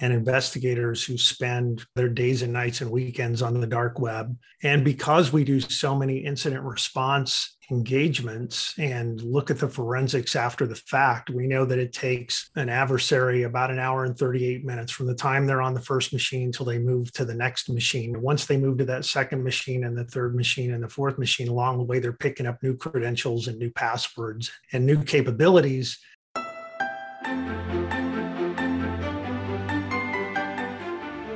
and investigators who spend their days and nights and weekends on the dark web. And because we do so many incident response engagements and look at the forensics after the fact, we know that it takes an adversary about an hour and 38 minutes from the time they're on the first machine until they move to the next machine. Once they move to that second machine and the third machine and the fourth machine, along the way, they're picking up new credentials and new passwords and new capabilities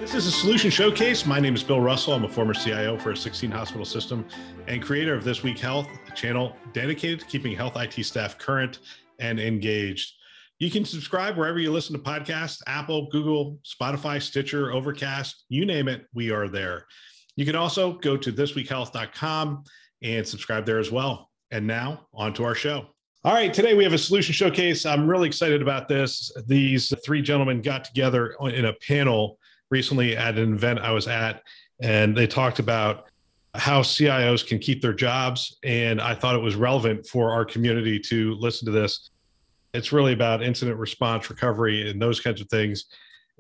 This is a solution showcase. My name is Bill Russell. I'm a former CIO for a 16 hospital system and creator of This Week Health, a channel dedicated to keeping health IT staff current and engaged. You can subscribe wherever you listen to podcasts Apple, Google, Spotify, Stitcher, Overcast, you name it, we are there. You can also go to thisweekhealth.com and subscribe there as well. And now, on to our show. All right, today we have a solution showcase. I'm really excited about this. These three gentlemen got together in a panel recently at an event I was at, and they talked about how CIOs can keep their jobs. And I thought it was relevant for our community to listen to this. It's really about incident response, recovery, and those kinds of things.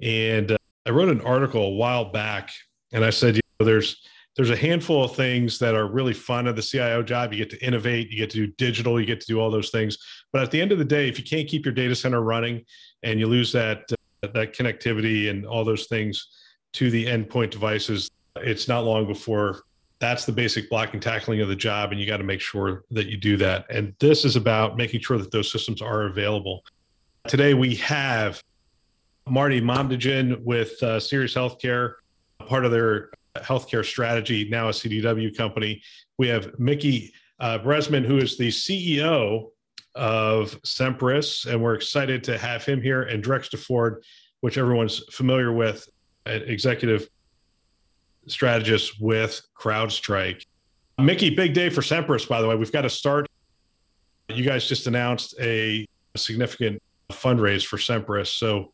And uh, I wrote an article a while back, and I said, you know, there's there's a handful of things that are really fun of the CIO job. You get to innovate, you get to do digital, you get to do all those things. But at the end of the day, if you can't keep your data center running and you lose that that connectivity and all those things to the endpoint devices, it's not long before that's the basic blocking tackling of the job and you got to make sure that you do that. And this is about making sure that those systems are available. Today we have marty momdjian with uh, sirius healthcare part of their healthcare strategy now a cdw company. We have mickey uh, bresman who is the ceo of Semperis, and we're excited to have him here, and Drex DeFord, which everyone's familiar with, an executive strategist with CrowdStrike. Mickey, big day for Semperis, by the way. We've got to start. You guys just announced a significant fundraise for Semperis, so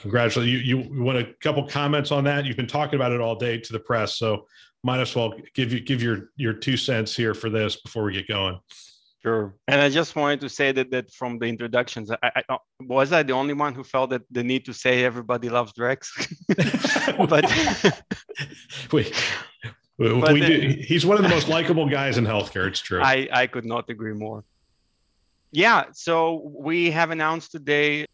congratulations. You, you want a couple comments on that? You've been talking about it all day to the press, so might as well give you give your your two cents here for this before we get going. Sure. And I just wanted to say that that from the introductions, I, I, uh, was I the only one who felt that the need to say everybody loves Drex? but we, we, but we do. He's one of the most likable guys in healthcare. It's true. I, I could not agree more. Yeah. So we have announced today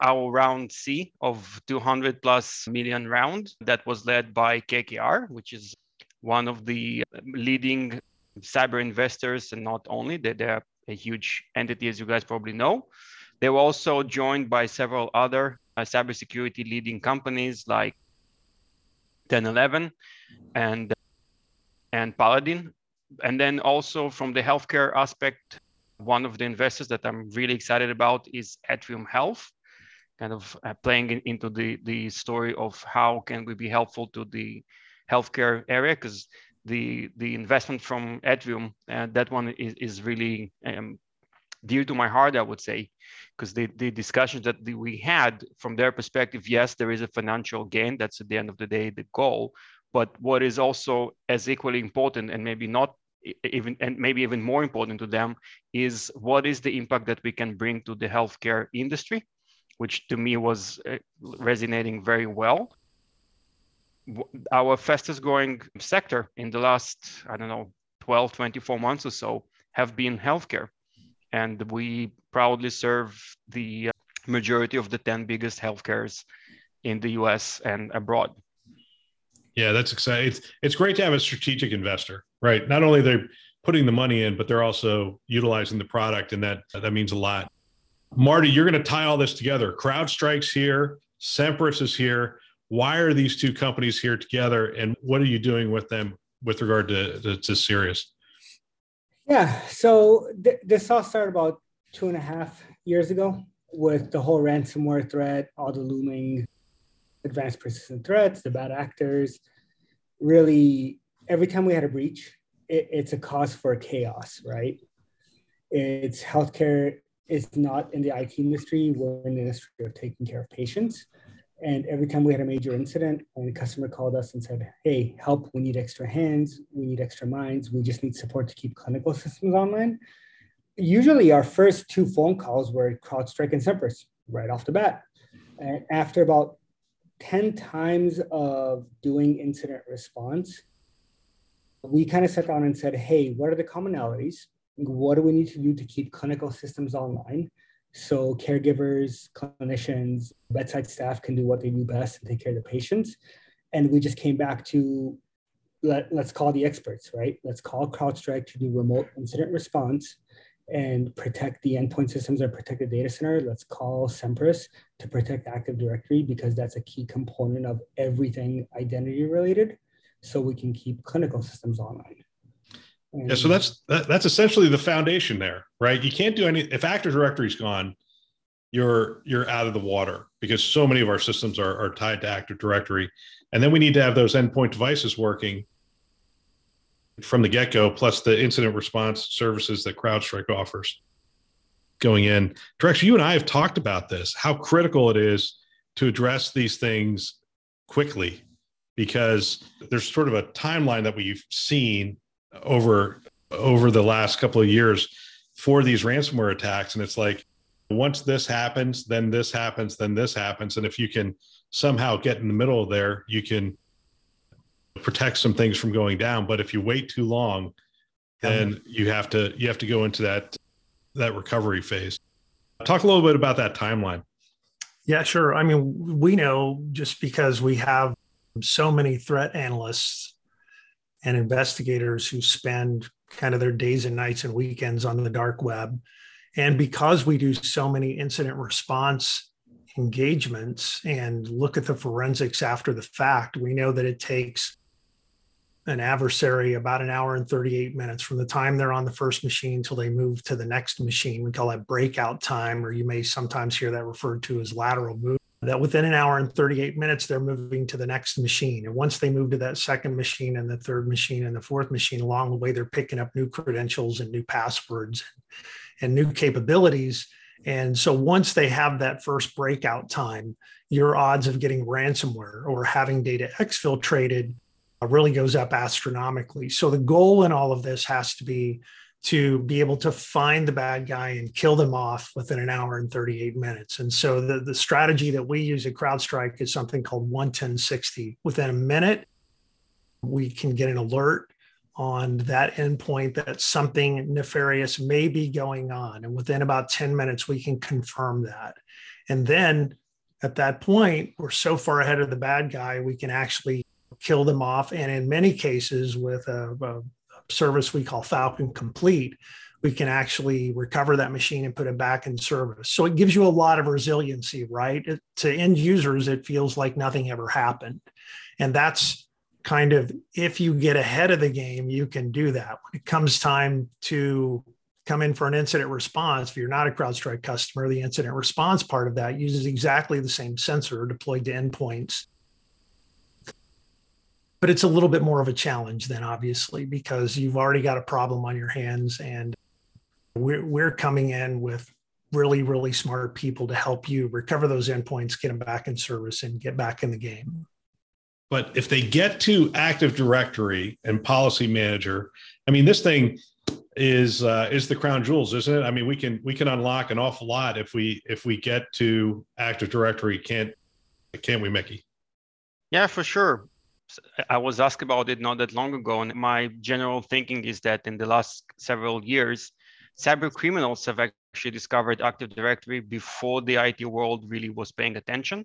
our round C of 200 plus million round that was led by KKR, which is one of the leading cyber investors, and not only, they, they're a huge entity, as you guys probably know. They were also joined by several other uh, cybersecurity leading companies like 1011 and and Paladin. And then also from the healthcare aspect, one of the investors that I'm really excited about is Atrium Health, kind of uh, playing in, into the the story of how can we be helpful to the healthcare area because the the investment from Atrium, uh, that one is, is really um, dear to my heart, I would say, because the, the discussions that we had from their perspective, yes, there is a financial gain. That's at the end of the day the goal. But what is also as equally important, and maybe not even and maybe even more important to them, is what is the impact that we can bring to the healthcare industry, which to me was uh, resonating very well our fastest growing sector in the last, I don't know, 12, 24 months or so have been healthcare. And we proudly serve the uh, majority of the 10 biggest healthcares in the US and abroad. Yeah, that's exciting. It's, it's great to have a strategic investor, right? Not only they're putting the money in, but they're also utilizing the product, and that that means a lot. Marty, you're going to tie all this together. CrowdStrike's here, Semperis is here why are these two companies here together and what are you doing with them with regard to, to, to Sirius? Yeah, so th- this all started about two and a half years ago with the whole ransomware threat, all the looming advanced persistent threats, the bad actors, really every time we had a breach, it, it's a cause for chaos, right? It's healthcare is not in the IT industry. We're in the industry of taking care of patients. And every time we had a major incident and a customer called us and said, hey, help, we need extra hands, we need extra minds, we just need support to keep clinical systems online. Usually our first two phone calls were CrowdStrike and Semperis right off the bat. And after about 10 times of doing incident response, we kind of sat down and said, hey, what are the commonalities? What do we need to do to keep clinical systems online? So caregivers, clinicians, bedside staff can do what they do best and take care of the patients. And we just came back to let, let's call the experts, right? Let's call CrowdStrike to do remote incident response and protect the endpoint systems and protect the data center. Let's call Semperis to protect Active Directory because that's a key component of everything identity related so we can keep clinical systems online. Yeah, so that's that, that's essentially the foundation there, right? You can't do any if Active Directory's gone, you're you're out of the water because so many of our systems are, are tied to Active Directory, and then we need to have those endpoint devices working from the get-go, plus the incident response services that CrowdStrike offers going in. Drex, you and I have talked about this, how critical it is to address these things quickly because there's sort of a timeline that we've seen over over the last couple of years for these ransomware attacks. And it's like once this happens then this happens then this happens. And if you can somehow get in the middle of there you can protect some things from going down. But if you wait too long then you have to you have to go into that that recovery phase. Talk a little bit about that timeline. Yeah sure. I mean we know just because we have so many threat analysts and investigators who spend kind of their days and nights and weekends on the dark web. And because we do so many incident response engagements and look at the forensics after the fact, we know that it takes an adversary about an hour and 38 minutes from the time they're on the first machine till they move to the next machine. We call that breakout time, or you may sometimes hear that referred to as lateral move that within an hour and 38 minutes they're moving to the next machine. And once they move to that second machine and the third machine and the fourth machine along the way they're picking up new credentials and new passwords and new capabilities. And so once they have that first breakout time your odds of getting ransomware or having data exfiltrated uh, really goes up astronomically. So the goal in all of this has to be to be able to find the bad guy and kill them off within an hour and 38 minutes. And so the, the strategy that we use at CrowdStrike is something called 11060. Within a minute, we can get an alert on that endpoint that something nefarious may be going on. And within about 10 minutes, we can confirm that. And then at that point, we're so far ahead of the bad guy, we can actually kill them off. And in many cases, with a, a service we call Falcon Complete, we can actually recover that machine and put it back in service. So it gives you a lot of resiliency, right? It, to end users, it feels like nothing ever happened. And that's kind of if you get ahead of the game, you can do that. When it comes time to come in for an incident response, if you're not a CrowdStrike customer, the incident response part of that uses exactly the same sensor deployed to endpoints but it's a little bit more of a challenge then obviously because you've already got a problem on your hands and we're, we're coming in with really really smart people to help you recover those endpoints get them back in service and get back in the game. But if they get to active directory and policy manager i mean this thing is uh, is the crown jewels isn't it? I mean we can we can unlock an awful lot if we if we get to active directory can't can't we mickey? Yeah for sure I was asked about it not that long ago, and my general thinking is that in the last several years, cyber criminals have actually discovered Active Directory before the IT world really was paying attention.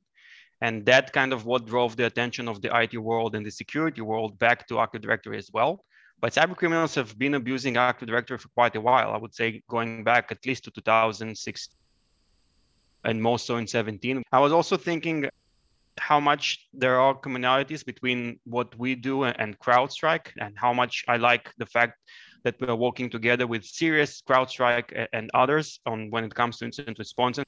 And that kind of what drove the attention of the IT world and the security world back to Active Directory as well. But cyber criminals have been abusing Active Directory for quite a while. I would say going back at least to 2006 and most so in 17. I was also thinking how much there are commonalities between what we do and CrowdStrike, and how much I like the fact that we are working together with Sirius, CrowdStrike, and others on when it comes to incident response.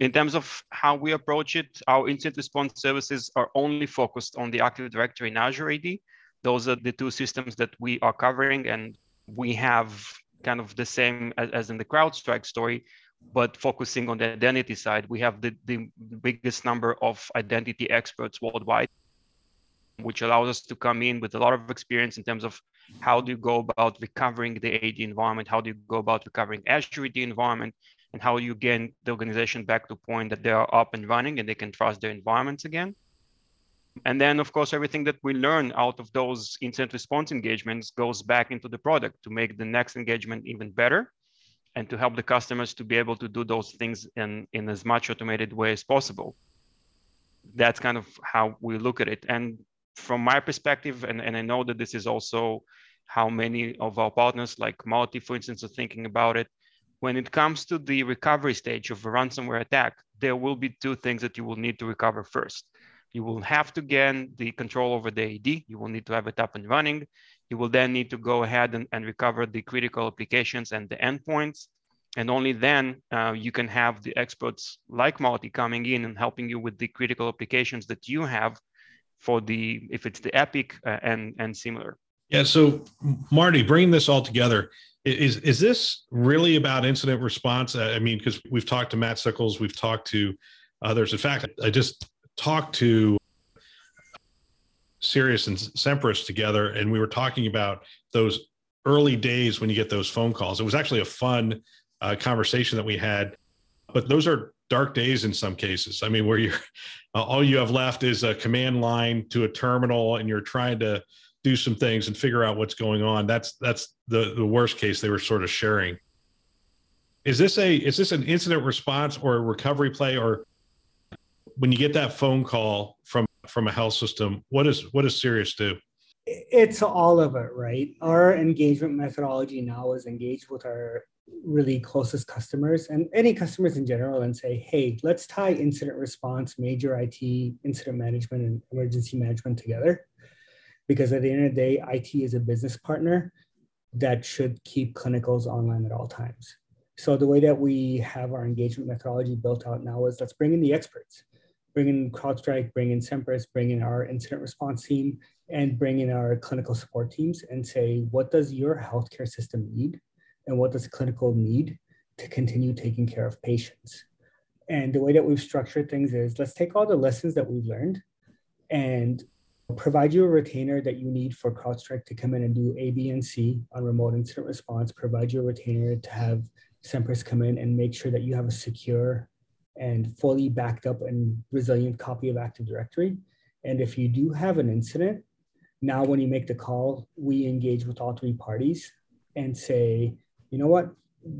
In terms of how we approach it, our incident response services are only focused on the Active Directory in Azure AD. Those are the two systems that we are covering, and we have kind of the same as, as in the CrowdStrike story, but focusing on the identity side, we have the, the biggest number of identity experts worldwide, which allows us to come in with a lot of experience in terms of how do you go about recovering the AD environment, how do you go about recovering Azure AD environment, and how you get the organization back to point that they are up and running and they can trust their environments again. And then, of course, everything that we learn out of those incident response engagements goes back into the product to make the next engagement even better and to help the customers to be able to do those things in, in as much automated way as possible. That's kind of how we look at it. And from my perspective, and, and I know that this is also how many of our partners, like Multi, for instance, are thinking about it. When it comes to the recovery stage of a ransomware attack, there will be two things that you will need to recover first. You will have to gain the control over the AD. You will need to have it up and running. You will then need to go ahead and, and recover the critical applications and the endpoints. And only then uh, you can have the experts like Marty coming in and helping you with the critical applications that you have for the, if it's the Epic uh, and, and similar. Yeah. So Marty, bringing this all together, is is this really about incident response? I mean, because we've talked to Matt Sickles, we've talked to others. In fact, I just talked to Sirius and Semperis together, and we were talking about those early days when you get those phone calls. It was actually a fun uh, conversation that we had, but those are dark days in some cases. I mean, where you're uh, all you have left is a command line to a terminal, and you're trying to do some things and figure out what's going on. That's that's the the worst case they were sort of sharing. Is this a is this an incident response or a recovery play or when you get that phone call from from a health system, what is what does Sirius do? It's all of it, right? Our engagement methodology now is engage with our really closest customers and any customers in general and say, hey, let's tie incident response, major IT, incident management, and emergency management together. Because at the end of the day, IT is a business partner that should keep clinicals online at all times. So the way that we have our engagement methodology built out now is let's bring in the experts bring in CrowdStrike, bring in Semperis, bring in our incident response team, and bring in our clinical support teams and say, what does your healthcare system need? And what does clinical need to continue taking care of patients? And the way that we've structured things is let's take all the lessons that we've learned and provide you a retainer that you need for CrowdStrike to come in and do A, B, and C on remote incident response, provide you a retainer to have Semperis come in and make sure that you have a secure and fully backed up and resilient copy of Active Directory. And if you do have an incident, now when you make the call, we engage with all three parties and say, you know what,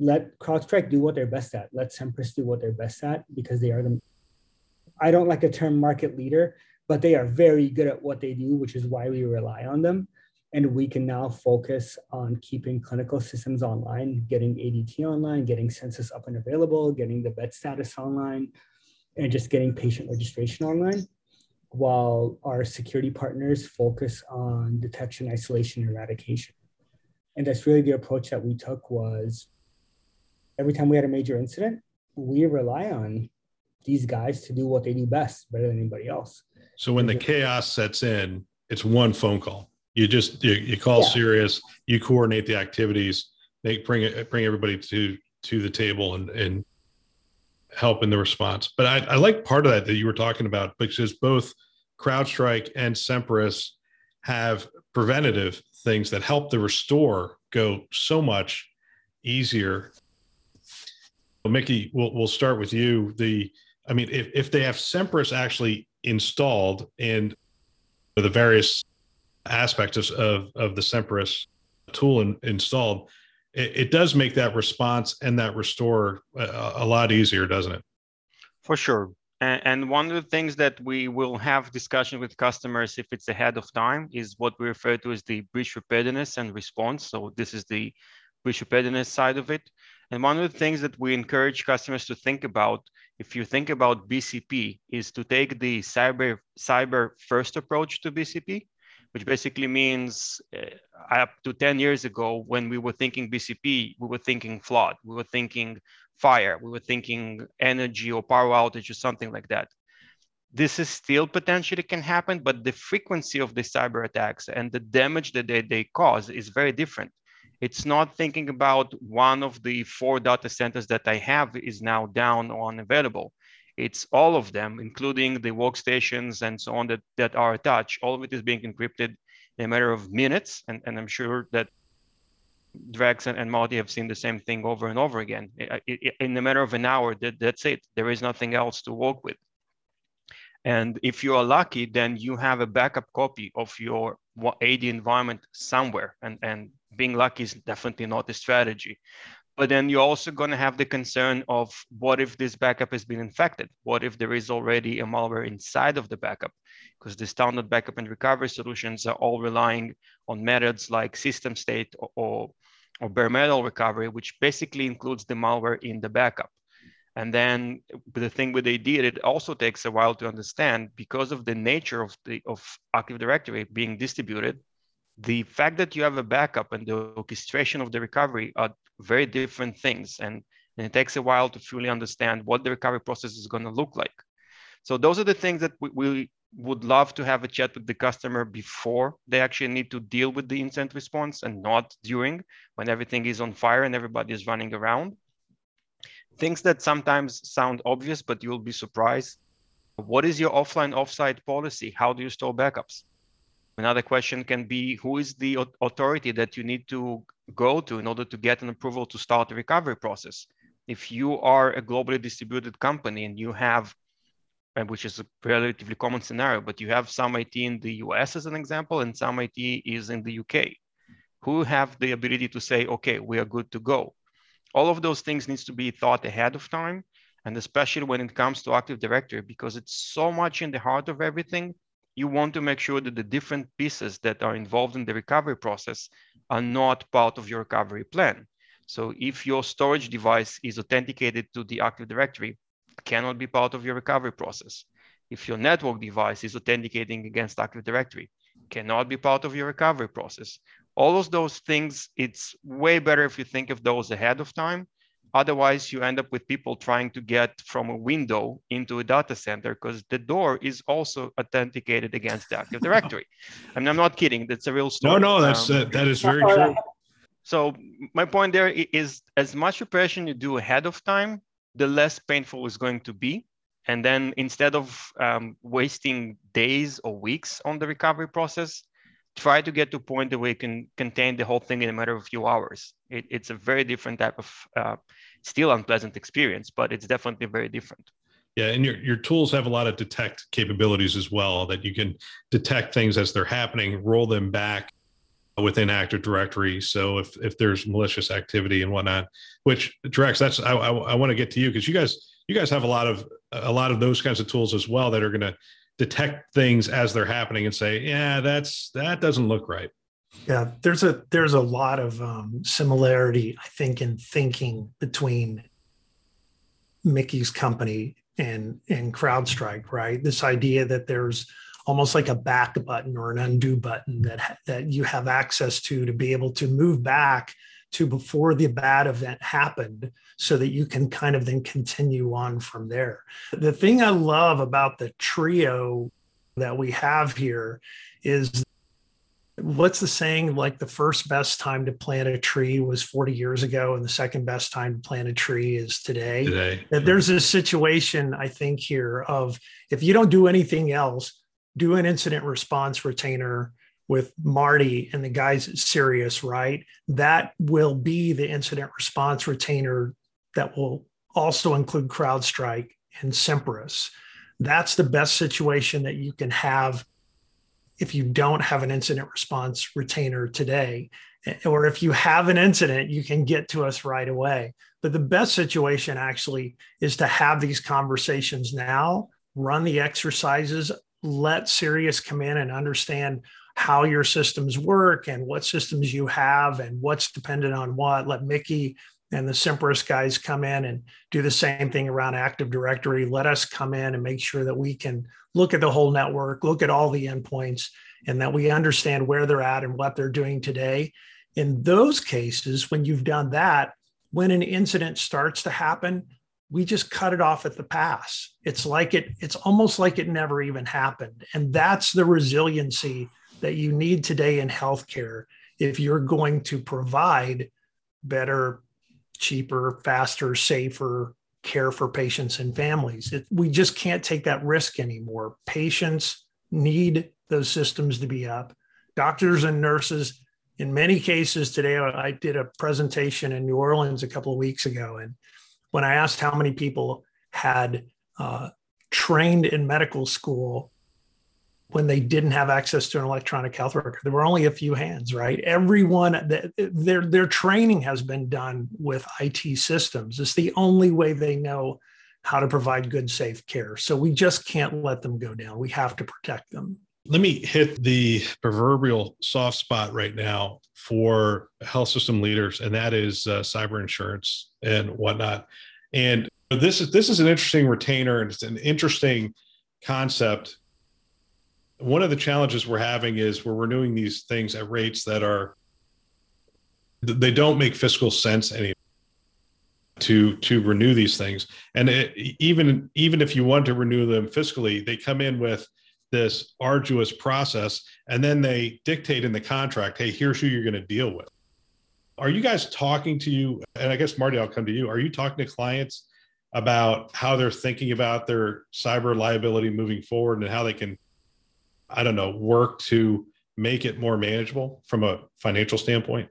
let CrowdStrike do what they're best at. Let Semperis do what they're best at because they are the, I don't like the term market leader, but they are very good at what they do, which is why we rely on them and we can now focus on keeping clinical systems online, getting ADT online, getting census up and available, getting the bed status online, and just getting patient registration online, while our security partners focus on detection, isolation, and eradication. And that's really the approach that we took was every time we had a major incident, we rely on these guys to do what they do best, better than anybody else. So when the chaos sets in, it's one phone call you just you, you call yeah. Sirius, you coordinate the activities, they bring it bring everybody to to the table and and help in the response. But I, I like part of that that you were talking about because both CrowdStrike and Semperis have preventative things that help the restore go so much easier. Well, Mickey, we'll we'll start with you. The I mean, if, if they have Semperis actually installed and the various aspects of, of, of the Semperis tool in, installed, it, it, does make that response and that restore uh, a, a lot easier, doesn't it? For sure. And, and one of the things that we will have discussion with customers if it's ahead of time is what we refer to as the breach preparedness and response. So this is the breach preparedness side of it. And one of the things that we encourage customers to think about, if you think about BCP, is to take the cyber cyber first approach to BCP which basically means uh, up to 10 years ago, when we were thinking BCP, we were thinking flood, we were thinking fire, we were thinking energy or power outage or something like that. this is still potentially can happen, but the frequency of the cyber attacks and the damage that they, they cause is very different. It's not thinking about one of the four data centers that I have is now down or unavailable. It's all of them, including the workstations and so on that, that are attached. All of it is being encrypted in a matter of minutes. And, and I'm sure that Drex and, and Marty have seen the same thing over and over again. In a matter of an hour, that, that's it. There is nothing else to work with. And if you are lucky, then you have a backup copy of your AD environment somewhere. And, and being lucky is definitely not a strategy. But then you're also going to have the concern of what if this backup has been infected? What if there is already a malware inside of the backup? Because the standard backup and recovery solutions are all relying on methods like system state or, or, or bare metal recovery, which basically includes the malware in the backup. And then the thing with AD, it also takes a while to understand because of the nature of the of Active Directory being distributed. The fact that you have a backup and the orchestration of the recovery are very different things, and, and it takes a while to fully understand what the recovery process is going to look like. So those are the things that we, we would love to have a chat with the customer before they actually need to deal with the incident response and not during when everything is on fire and everybody is running around things that sometimes sound obvious, but you'll be surprised. What is your offline offsite policy? How do you store backups? Another question can be who is the authority that you need to go to in order to get an approval to start the recovery process? If you are a globally distributed company and you have, which is a relatively common scenario, but you have some IT in the US as an example, and some IT is in the UK, who have the ability to say, okay, we are good to go all of those things needs to be thought ahead of time and especially when it comes to active directory because it's so much in the heart of everything you want to make sure that the different pieces that are involved in the recovery process are not part of your recovery plan so if your storage device is authenticated to the active directory cannot be part of your recovery process if your network device is authenticating against active directory cannot be part of your recovery process all of those things, it's way better if you think of those ahead of time. Otherwise, you end up with people trying to get from a window into a data center because the door is also authenticated against the Active Directory. I mean, I'm not kidding. That's a real story. No, no, that's um, uh, that is very true. So my point there is as much preparation you do ahead of time, the less painful it's going to be. And then instead of um, wasting days or weeks on the recovery process, try to get to a point that we can contain the whole thing in a matter of a few hours. It, it's a very different type of, uh, still unpleasant experience, but it's definitely very different. Yeah, and your, your tools have a lot of detect capabilities as well that you can detect things as they're happening, roll them back within Active Directory. So if if there's malicious activity and whatnot, which Drex, that's I, I, I want to get to you because you guys you guys have a lot of a lot of those kinds of tools as well that are going to detect things as they're happening and say, yeah, that's that doesn't look right. Yeah, there's a there's a lot of um, similarity, I think, in thinking between Mickey's company and and CrowdStrike, right? This idea that there's almost like a back button or an undo button that that you have access to to be able to move back to before the bad event happened so that you can kind of then continue on from there. The thing I love about the trio that we have here is what's the saying like the first best time to plant a tree was 40 years ago and the second best time to plant a tree is today, today. there's a situation i think here of if you don't do anything else do an incident response retainer with Marty and the guys at Sirius, right? That will be the incident response retainer that will also include CrowdStrike and Semperis. That's the best situation that you can have if you don't have an incident response retainer today. Or if you have an incident, you can get to us right away. But the best situation actually is to have these conversations now, run the exercises, let Sirius come in and understand how your systems work and what systems you have and what's dependent on what. Let Mickey and the Semperis guys come in and do the same thing around Active Directory. Let us come in and make sure that we can look at the whole network, look at all the endpoints, and that we understand where they're at and what they're doing today. In those cases, when you've done that, when an incident starts to happen, we just cut it off at the pass. It's like it, it's almost like it never even happened. And that's the resiliency that you need today in healthcare if you're going to provide better, cheaper, faster, safer care for patients and families. It, we just can't take that risk anymore. Patients need those systems to be up. Doctors and nurses, in many cases today, I did a presentation in New Orleans a couple of weeks ago. And when I asked how many people had uh, trained in medical school when they didn't have access to an electronic health record. There were only a few hands, right? Everyone, their their training has been done with IT systems. It's the only way they know how to provide good, safe care. So we just can't let them go down. We have to protect them. Let me hit the proverbial soft spot right now for health system leaders, and that is uh, cyber insurance and whatnot. And this is this is an interesting retainer, and it's an interesting concept one of the challenges we're having is we're renewing these things at rates that are they don't make fiscal sense anymore to to renew these things. And it, even even if you want to renew them fiscally they come in with this arduous process and then they dictate in the contract hey here's who you're going to deal with. Are you guys talking to you and i guess marty i'll come to you. Are you talking to clients about how they're thinking about their cyber liability moving forward and how they can I don't know, work to make it more manageable from a financial standpoint?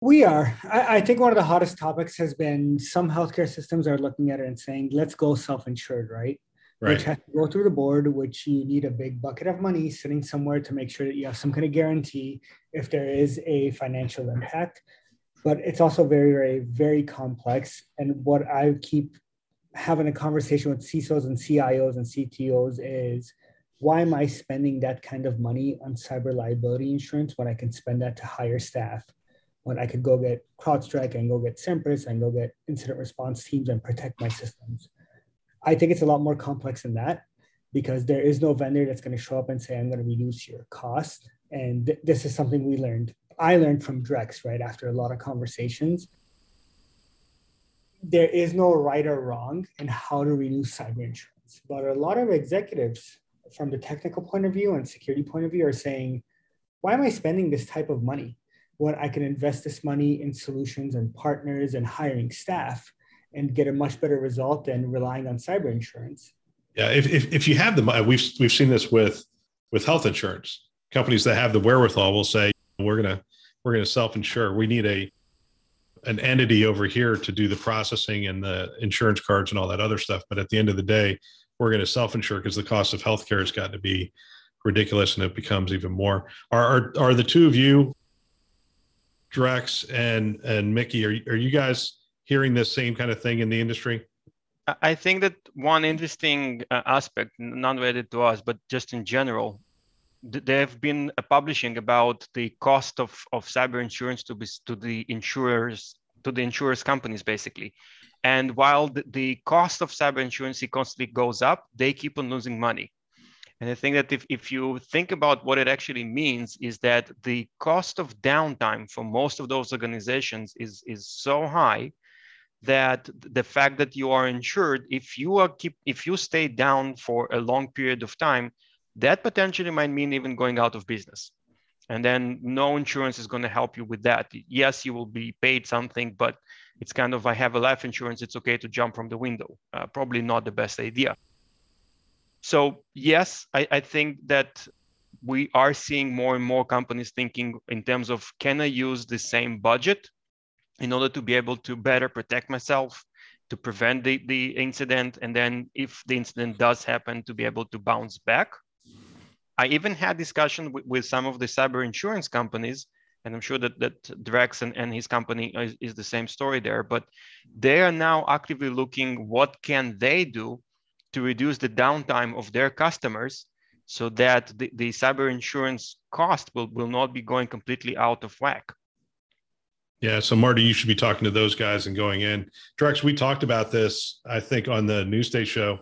We are. I, I, think one of the hottest topics has been some healthcare systems are looking at it and saying, let's go self insured, right? Right. Which has to go through the board, which you need a big bucket of money sitting somewhere to make sure that you have some kind of guarantee if there is a financial impact. But it's also very, very, very complex. And what I keep having a conversation with CISOs and CIOs and CTOs is why am I spending that kind of money on cyber liability insurance when I can spend that to hire staff? When I could go get CrowdStrike and go get Semperis and go get incident response teams and protect my systems. I think it's a lot more complex than that because there is no vendor that's going to show up and say, I'm going to reduce your cost. And th- this is something we learned. I learned from Drex, right, after a lot of conversations. There is no right or wrong in how to renew cyber insurance, but a lot of executives from the technical point of view and security point of view are saying, why am I spending this type of money when I can invest this money in solutions and partners and hiring staff and get a much better result than relying on cyber insurance? Yeah, if, if, if you have the money, we've we've seen this with with health insurance companies that have the wherewithal will say we're gonna we're gonna self insure. We need a an entity over here to do the processing and the insurance cards and all that other stuff. But at the end of the day, we're going to self-insure because the cost of healthcare has gotten to be ridiculous and it becomes even more. Are, are, are the two of you, Drex and, and Mickey, are, are you guys hearing this same kind of thing in the industry? I think that one interesting uh, aspect, not related to us, but just in general, they've been uh, publishing about the cost of, of cyber insurance to be, to the insurers to the insurance companies basically and while the, cost of cyber insurance constantly goes up, they keep on losing money. And I think that if, if you think about what it actually means, is that the cost of downtime for most of those organizations is, is so high that the fact that you are insured, if you are keep if you stay down for a long period of time, that potentially might mean even going out of business. And then no insurance is going to help you with that. Yes, you will be paid something, but it's kind of I have a life insurance, it's okay to jump from the window. Uh, probably not the best idea. So yes, I, I think that we are seeing more and more companies thinking in terms of can I use the same budget in order to be able to better protect myself, to prevent the, the incident, and then if the incident does happen, to be able to bounce back. I even had discussion with, with some of the cyber insurance companies and I'm sure that that Drex and, and his company is, is the same story there. But they are now actively looking what can they do to reduce the downtime of their customers so that the, the cyber insurance cost will, will not be going completely out of whack. Yeah, so Marty, you should be talking to those guys and going in. Drex, we talked about this, I think, on the Newsday show.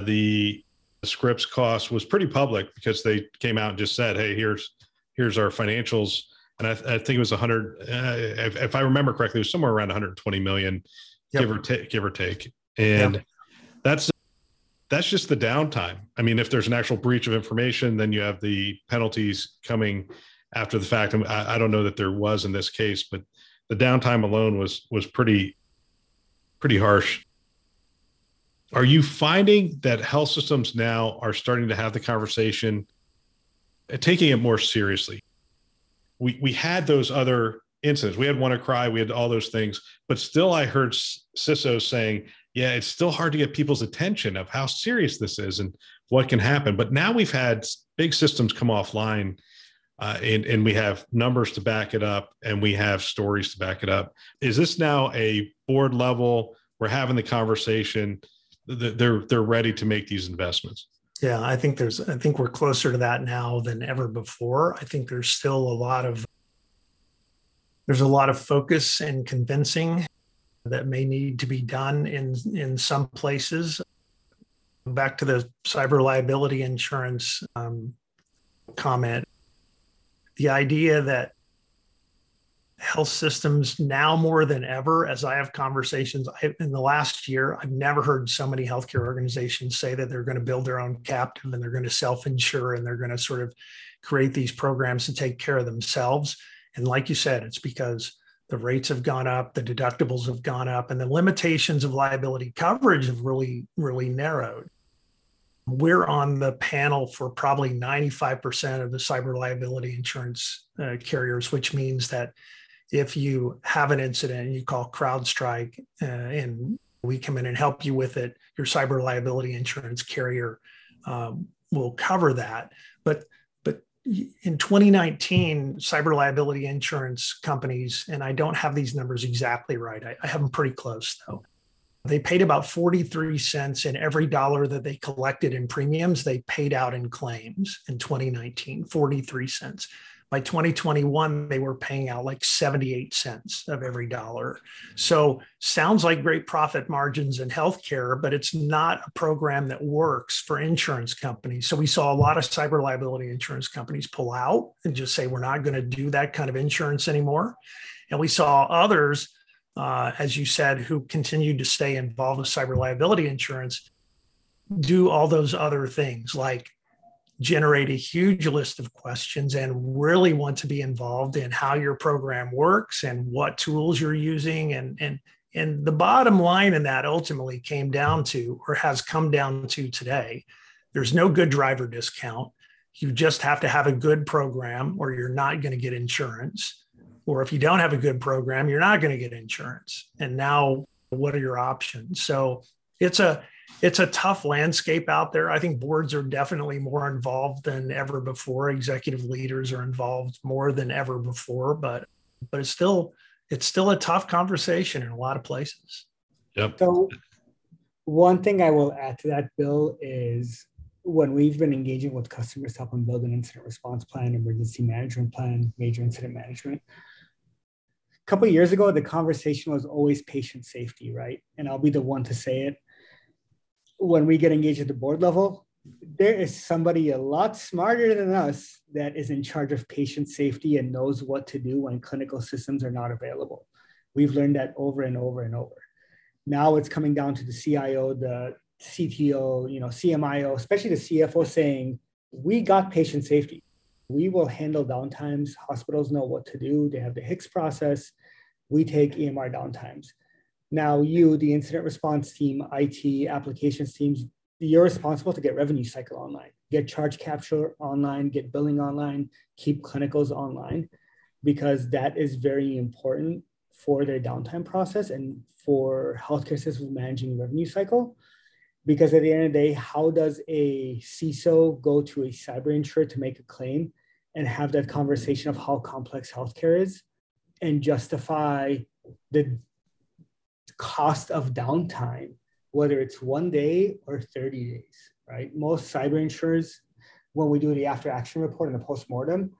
The Scripps cost was pretty public because they came out and just said, "Hey, here's here's our financials." and I, I think it was 100. Uh, if, if, I remember correctly, it was somewhere around 120 million, yep. give or take, give or take. And yep. that's that's just the downtime. I mean, if there's an actual breach of information, then you have the penalties coming after the fact. I, I don't know that there was in this case, but the downtime alone was was pretty pretty harsh. Are you finding that health systems now are starting to have the conversation, uh, taking it more seriously? We we had those other incidents. We had WannaCry, we had all those things, but still, I heard CISOs saying, "Yeah, it's still hard to get people's attention of how serious this is and what can happen." But now we've had big systems come offline uh, and, and we have numbers to back it up and we have stories to back it up. Is this now a board level? We're having the conversation. They're they're ready to make these investments. Yeah, I think there's I think we're closer to that now than ever before. I think there's still a lot of there's a lot of focus and convincing that may need to be done in in some places. Back to the cyber liability insurance um, comment the idea that health systems now more than ever, as I have conversations I, in the last year, I've never heard so many healthcare organizations say that they're going to build their own captive and they're going to self insure and they're going to sort of create these programs to take care of themselves. And like you said, it's because the rates have gone up, the deductibles have gone up, and the limitations of liability coverage have really, really narrowed we're on the panel for probably 95% of the cyber liability insurance uh, carriers, which means that if you have an incident and you call CrowdStrike uh, and we come in and help you with it, your cyber liability insurance carrier um, will cover that. But but in 2019, cyber liability insurance companies, and I don't have these numbers exactly right. I, I have them pretty close though they paid about 43 cents in every dollar that they collected in premiums, they paid out in claims in 2019, 43 cents. By 2021, they were paying out like 78 cents of every dollar. So, sounds like great profit margins in healthcare, but it's not a program that works for insurance companies. So, we saw a lot of cyber liability insurance companies pull out and just say, we're not going to do that kind of insurance anymore. And we saw others uh, as you said, who continued to stay involved with cyber liability insurance, do all those other things like generate a huge list of questions and really want to be involved in how your program works and what tools you're using and and and the bottom line in that ultimately came down to or has come down to today there's no good driver discount you just have to have a good program or you're not going to get insurance or if you don't have a good program, you're not going to get insurance. And now, what are your options? So it's a it's a tough landscape out there. I think boards are definitely more involved than ever before. Executive leaders are involved more than ever before, but but it's still it's still a tough conversation in a lot of places. Yep. So one thing I will add to that, Bill, is when we've been engaging with customers to help them build an incident response plan, emergency management plan, major incident management, A couple years ago, the conversation was always patient safety, right? And I'll be the one to say it. When we get engaged at the board level, there is somebody a lot smarter than us that is in charge of patient safety and knows what to do when clinical systems are not available. We've learned that over and over and over. Now it's coming down to the CIO, the CTO, you know, CMIO, especially the CFO saying, we got patient safety we will handle downtimes. Hospitals know what to do. They have the HICS process. We take EMR downtimes. Now, you, the incident response team, IT, applications teams, you're responsible to get revenue cycle online, get charge capture online, get billing online, keep clinicals online, because that is very important for their downtime process and for healthcare systems managing revenue cycle. Because at the end of the day, how does a CISO go to a cyber insurer to make a claim and have that conversation of how complex healthcare is and justify the cost of downtime, whether it's one day or 30 days, right? Most cyber insurers, when we do the after action report and the postmortem,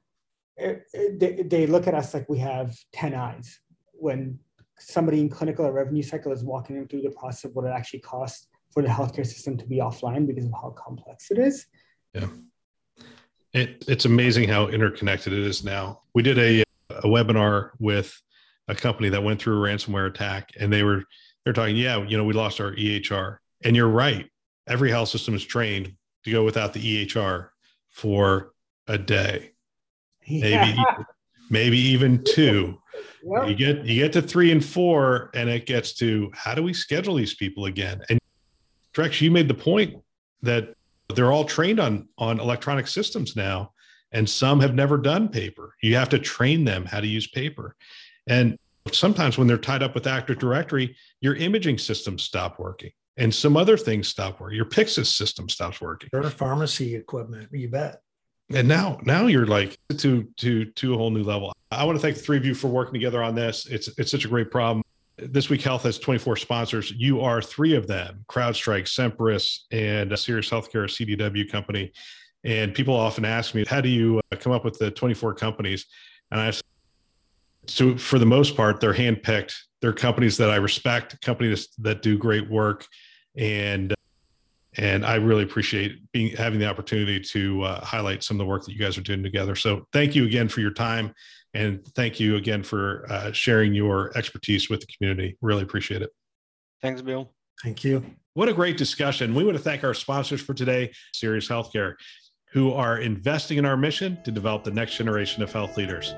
it, it, they, they look at us like we have 10 eyes. When somebody in clinical or revenue cycle is walking them through the process of what it actually costs for the healthcare system to be offline because of how complex it is. Yeah. It, it's amazing how interconnected it is now. We did a, a webinar with a company that went through a ransomware attack, and they were they're talking, yeah, you know, we lost our EHR. And you're right. Every health system is trained to go without the EHR for a day, maybe, yeah. maybe even two. Yep. You get you get to three and four, and it gets to how do we schedule these people again? And Drex, you made the point that they're all trained on on electronic systems now, and some have never done paper. You have to train them how to use paper, and sometimes when they're tied up with Active Directory, your imaging systems stop working and some other things stop working. Your Pyxis system stops working. Your pharmacy equipment, you bet. And now, now you're like to to to a whole new level. I want to thank the three of you for working together on this. It's it's such a great problem. This Week Health has 24 sponsors. You are three of them: CrowdStrike, Semperis, and Sirius Healthcare, CDW company. And people often ask me, "How do you uh, come up with the 24 companies?" And I so for the most part, they're handpicked. They're companies that I respect, companies that do great work, and and I really appreciate being having the opportunity to uh, highlight some of the work that you guys are doing together. So thank you again for your time, and thank you again for uh, sharing your expertise with the community. Really appreciate it. Thanks, Bill. Thank you. What a great discussion. We want to thank our sponsors for today, Sirius Healthcare, who are investing in our mission to develop the next generation of health leaders.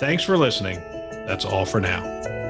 Thanks for listening. That's all for now.